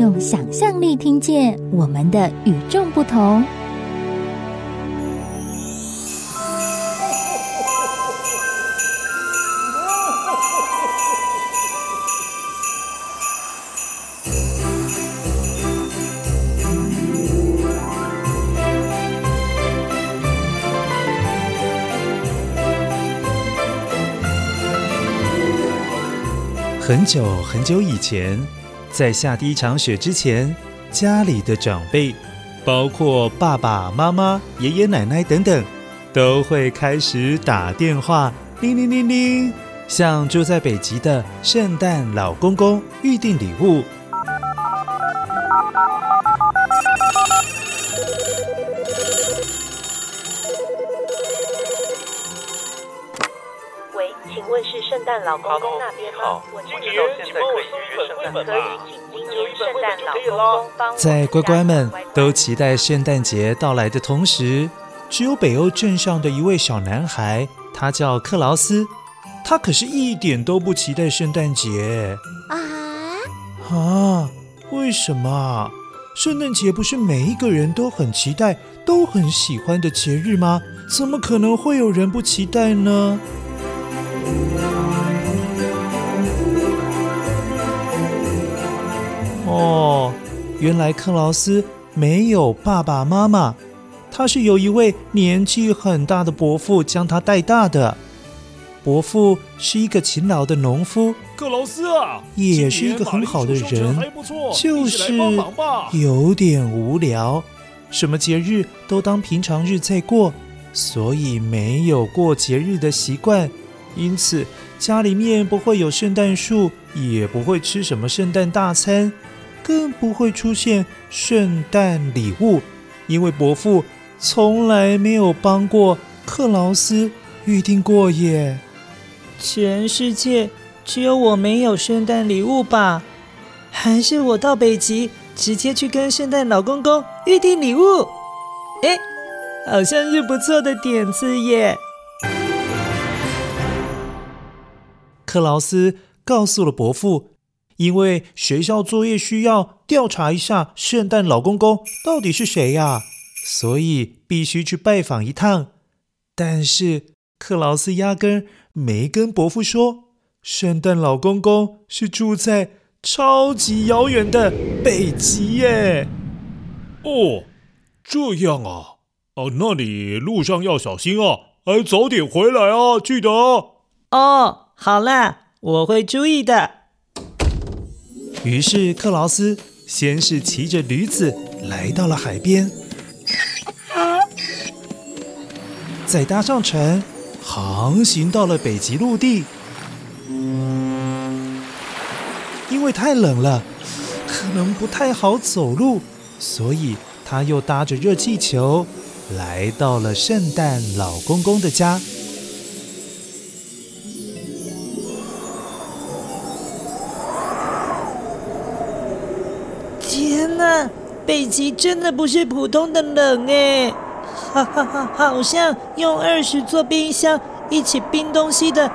用想象力听见我们的与众不同。很久很久以前，在下第一场雪之前，家里的长辈，包括爸爸妈妈、爷爷奶奶等等，都会开始打电话，叮铃铃铃，向住在北极的圣诞老公公预定礼物。老公公那边吗？我知道现在可以预约圣诞本吧？今年圣诞老公公帮在乖乖们都期待圣诞节到来的同时，只有北欧镇上的一位小男孩，他叫克劳斯，他可是一点都不期待圣诞节啊！啊？为什么？圣诞节不是每一个人都很期待、都很喜欢的节日吗？怎么可能会有人不期待呢？哦，原来克劳斯没有爸爸妈妈，他是有一位年纪很大的伯父将他带大的。伯父是一个勤劳的农夫，克劳斯啊，也是一个很好的人，就是有点无聊，什么节日都当平常日在过，所以没有过节日的习惯，因此家里面不会有圣诞树，也不会吃什么圣诞大餐。更不会出现圣诞礼物，因为伯父从来没有帮过克劳斯预定过耶。全世界只有我没有圣诞礼物吧？还是我到北极直接去跟圣诞老公公预定礼物？哎，好像是不错的点子耶！克劳斯告诉了伯父。因为学校作业需要调查一下圣诞老公公到底是谁呀，所以必须去拜访一趟。但是克劳斯压根没跟伯父说，圣诞老公公是住在超级遥远的北极耶。哦，这样啊，哦，那你路上要小心啊，哎，早点回来啊，记得。哦，好啦，我会注意的。于是克劳斯先是骑着驴子来到了海边，再搭上船，航行到了北极陆地。因为太冷了，可能不太好走路，所以他又搭着热气球来到了圣诞老公公的家。北极真的不是普通的冷哎，哈哈哈，好像用二十座冰箱一起冰东西的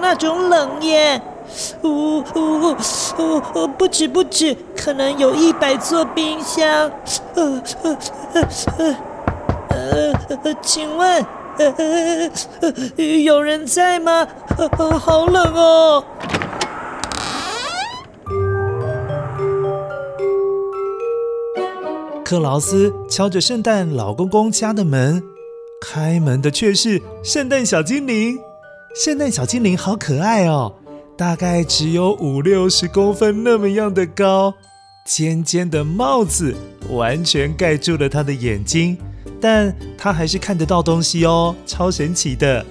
那种冷耶！呜呜呜呜，不止不止，可能有一百座冰箱。呃呃呃呃呃，请问呃呃有人在吗？呃，好冷哦。克劳斯敲着圣诞老公公家的门，开门的却是圣诞小精灵。圣诞小精灵好可爱哦，大概只有五六十公分那么样的高，尖尖的帽子完全盖住了他的眼睛，但他还是看得到东西哦，超神奇的。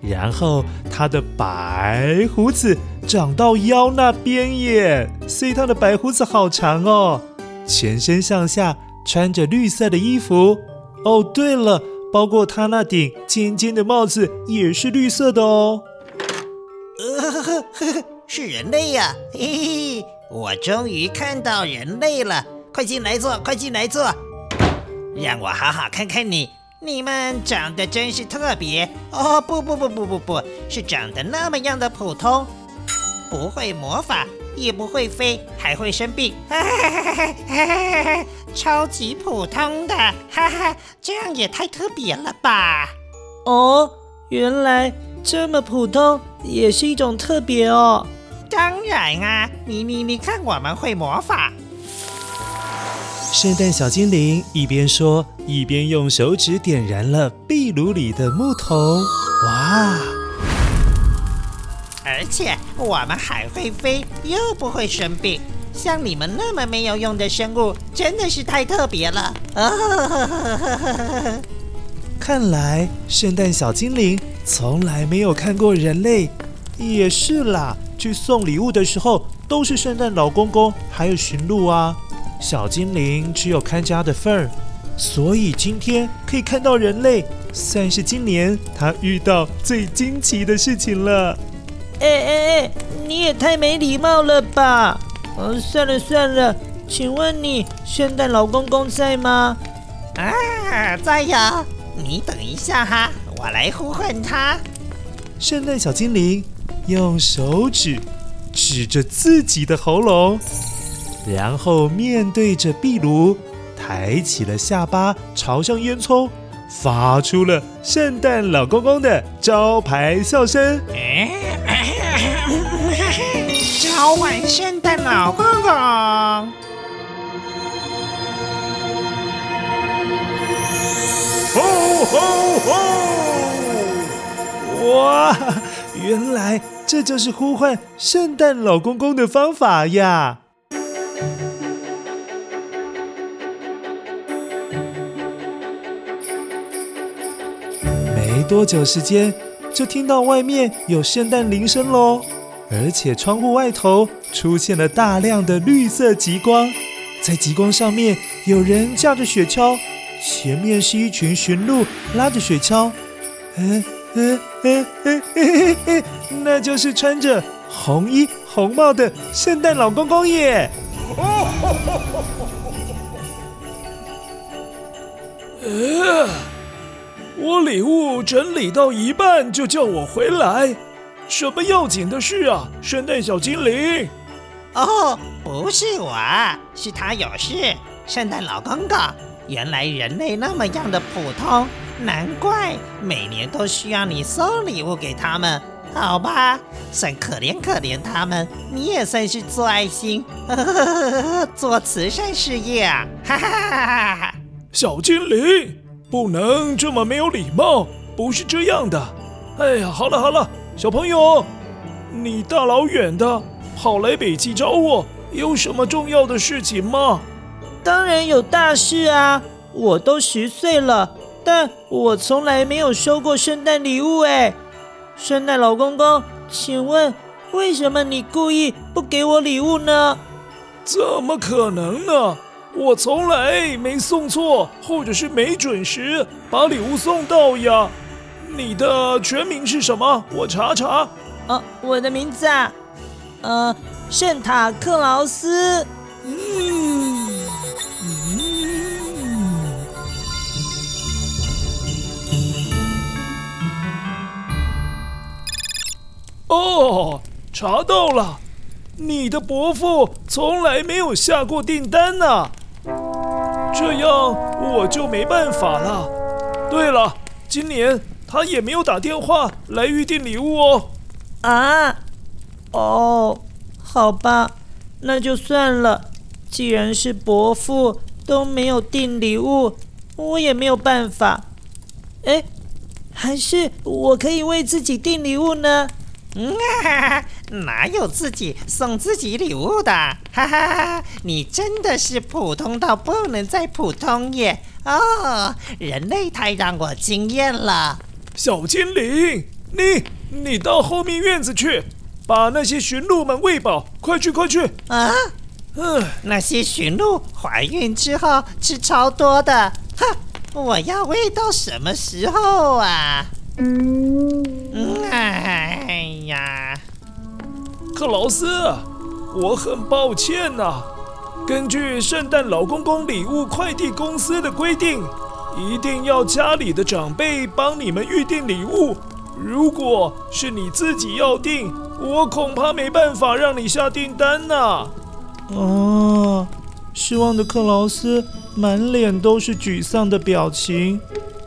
然后他的白胡子长到腰那边耶，所以他的白胡子好长哦。全身上下穿着绿色的衣服。哦，对了，包括他那顶尖尖的帽子也是绿色的哦。呃呵呵呵呵，是人类呀、啊！嘿嘿，我终于看到人类了，快进来坐，快进来坐，让我好好看看你。你们长得真是特别哦！不不不不不不，是长得那么样的普通，不会魔法，也不会飞，还会生病，哈哈哈哈哈哈，超级普通的，哈哈，这样也太特别了吧？哦，原来这么普通也是一种特别哦。当然啊，你你你看，我们会魔法。圣诞小精灵一边说，一边用手指点燃了壁炉里的木头。哇！而且我们还会飞，又不会生病。像你们那么没有用的生物，真的是太特别了。看来圣诞小精灵从来没有看过人类。也是啦，去送礼物的时候，都是圣诞老公公还有驯鹿啊。小精灵只有看家的份儿，所以今天可以看到人类，算是今年他遇到最惊奇的事情了。哎哎哎，你也太没礼貌了吧！嗯，算了算了，请问你圣诞老公公在吗？啊，在呀。你等一下哈，我来呼唤他。圣诞小精灵用手指指着自己的喉咙。然后面对着壁炉，抬起了下巴，朝向烟囱，发出了圣诞老公公的招牌笑声。召唤圣诞老公公！吼吼吼！哇，原来这就是呼唤圣诞老公公的方法呀！多久时间，就听到外面有圣诞铃声喽，而且窗户外头出现了大量的绿色极光，在极光上面有人驾着雪橇，前面是一群驯鹿拉着雪橇，嗯嗯嗯嗯嗯，那就是穿着红衣红帽的圣诞老公公耶！我礼物整理到一半就叫我回来，什么要紧的事啊？圣诞小精灵？哦，不是我，是他有事。圣诞老公公，原来人类那么样的普通，难怪每年都需要你送礼物给他们。好吧，算可怜可怜他们，你也算是做爱心，呵呵呵呵做慈善事业啊！哈哈哈哈哈！小精灵。不能这么没有礼貌，不是这样的。哎呀，好了好了，小朋友，你大老远的跑来北极找我，有什么重要的事情吗？当然有大事啊！我都十岁了，但我从来没有收过圣诞礼物哎。圣诞老公公，请问为什么你故意不给我礼物呢？怎么可能呢？我从来没送错，或者是没准时把礼物送到呀。你的全名是什么？我查查。呃，我的名字啊，呃，圣塔克劳斯。嗯嗯。哦，查到了，你的伯父从来没有下过订单呢。这样我就没办法了。对了，今年他也没有打电话来预定礼物哦。啊？哦，好吧，那就算了。既然是伯父都没有订礼物，我也没有办法。哎，还是我可以为自己订礼物呢？嗯啊，哪有自己送自己礼物的？哈哈，你真的是普通到不能再普通耶！哦，人类太让我惊艳了。小精灵，你你到后面院子去，把那些驯鹿们喂饱，快去快去！啊，嗯，那些驯鹿怀孕之后吃超多的，哼，我要喂到什么时候啊？嗯，哎呀，克劳斯，我很抱歉呐、啊。根据圣诞老公公礼物快递公司的规定，一定要家里的长辈帮你们预定礼物。如果是你自己要订，我恐怕没办法让你下订单呐、啊。哦，失望的克劳斯满脸都是沮丧的表情。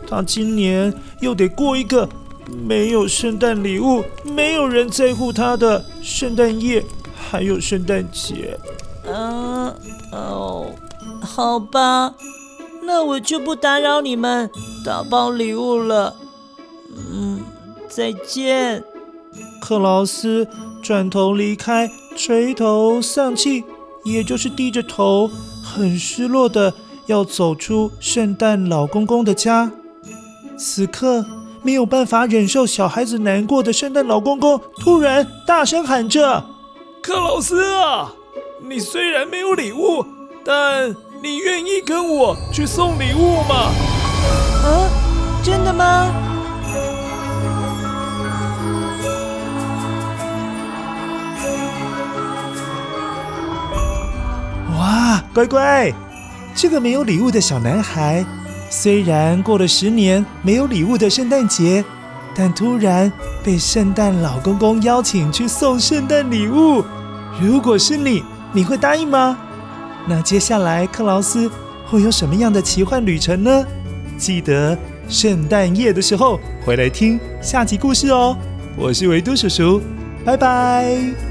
他今年又得过一个没有圣诞礼物、没有人在乎他的圣诞夜，还有圣诞节。嗯，哦，好吧，那我就不打扰你们打包礼物了。嗯，再见。克劳斯转头离开，垂头丧气，也就是低着头，很失落的要走出圣诞老公公的家。此刻没有办法忍受小孩子难过的圣诞老公公，突然大声喊着：“克劳斯啊！”你虽然没有礼物，但你愿意跟我去送礼物吗？啊，真的吗？哇，乖乖，这个没有礼物的小男孩，虽然过了十年没有礼物的圣诞节，但突然被圣诞老公公邀请去送圣诞礼物。如果是你，你会答应吗？那接下来克劳斯会有什么样的奇幻旅程呢？记得圣诞夜的时候回来听下集故事哦。我是维多叔叔，拜拜。